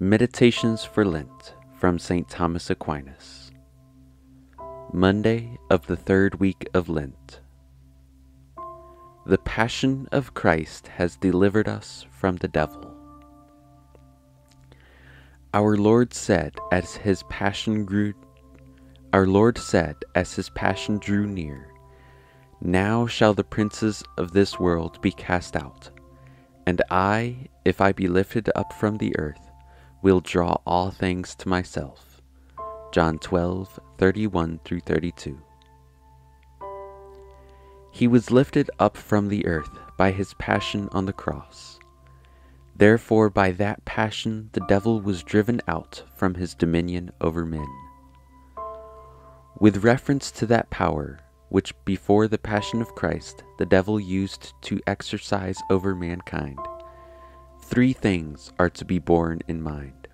Meditations for Lent from St. Thomas Aquinas. Monday of the third week of Lent. The Passion of Christ has delivered us from the devil. Our Lord said as his passion grew Our Lord said as his passion drew near, Now shall the princes of this world be cast out, and I, if I be lifted up from the earth, will draw all things to myself. John 12, 31 through 32. He was lifted up from the earth by his passion on the cross. Therefore, by that passion, the devil was driven out from his dominion over men. With reference to that power, which before the passion of Christ the devil used to exercise over mankind, Three things are to be borne in mind.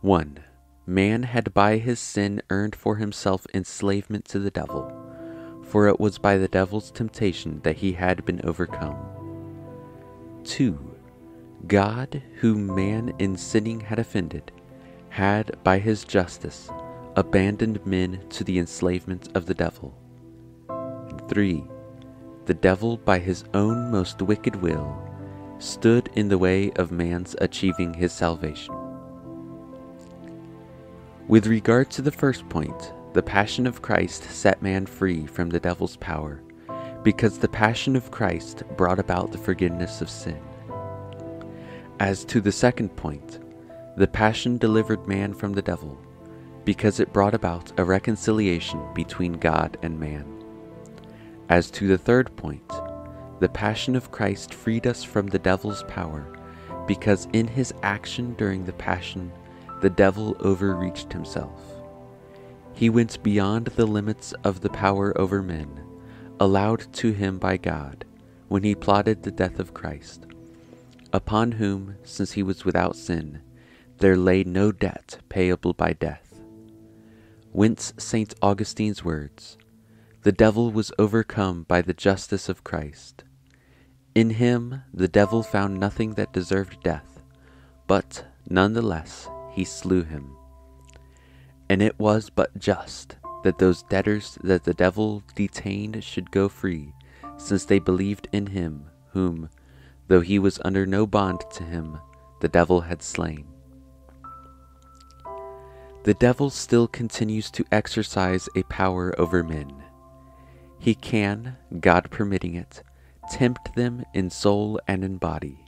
1. Man had by his sin earned for himself enslavement to the devil, for it was by the devil's temptation that he had been overcome. 2. God, whom man in sinning had offended, had by his justice abandoned men to the enslavement of the devil. 3. The devil, by his own most wicked will, stood in the way of man's achieving his salvation. With regard to the first point, the Passion of Christ set man free from the devil's power, because the Passion of Christ brought about the forgiveness of sin. As to the second point, the Passion delivered man from the devil, because it brought about a reconciliation between God and man. As to the third point, the Passion of Christ freed us from the devil's power, because in his action during the Passion, the devil overreached himself. He went beyond the limits of the power over men, allowed to him by God, when he plotted the death of Christ, upon whom, since he was without sin, there lay no debt payable by death. Whence St. Augustine's words The devil was overcome by the justice of Christ in him the devil found nothing that deserved death, but none the less he slew him. And it was but just that those debtors that the devil detained should go free, since they believed in him whom, though he was under no bond to him, the devil had slain. The devil still continues to exercise a power over men. He can, God permitting it, tempt them in soul and in body.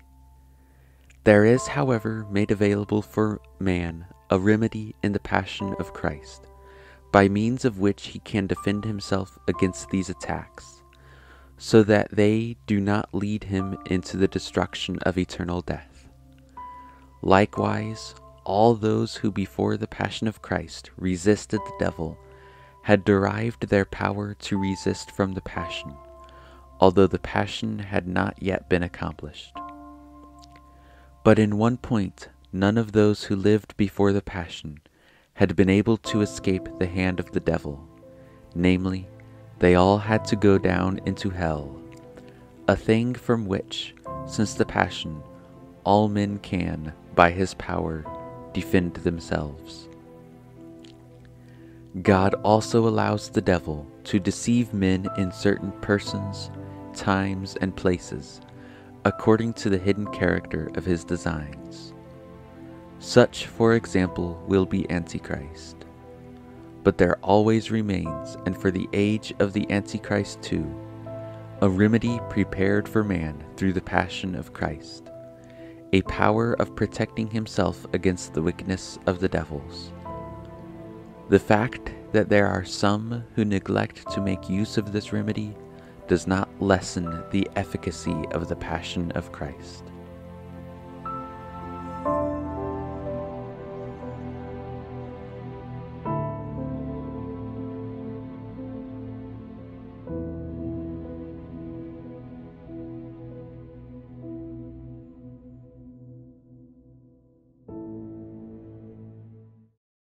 There is, however, made available for man a remedy in the Passion of Christ, by means of which he can defend himself against these attacks, so that they do not lead him into the destruction of eternal death. Likewise, all those who before the Passion of Christ resisted the devil had derived their power to resist from the Passion although the passion had not yet been accomplished. But in one point, none of those who lived before the passion had been able to escape the hand of the devil, namely, they all had to go down into hell, a thing from which, since the passion, all men can, by his power, defend themselves. God also allows the devil to deceive men in certain persons, times, and places, according to the hidden character of his designs. Such, for example, will be Antichrist. But there always remains, and for the age of the Antichrist too, a remedy prepared for man through the passion of Christ, a power of protecting himself against the wickedness of the devils. The fact that there are some who neglect to make use of this remedy does not lessen the efficacy of the Passion of Christ.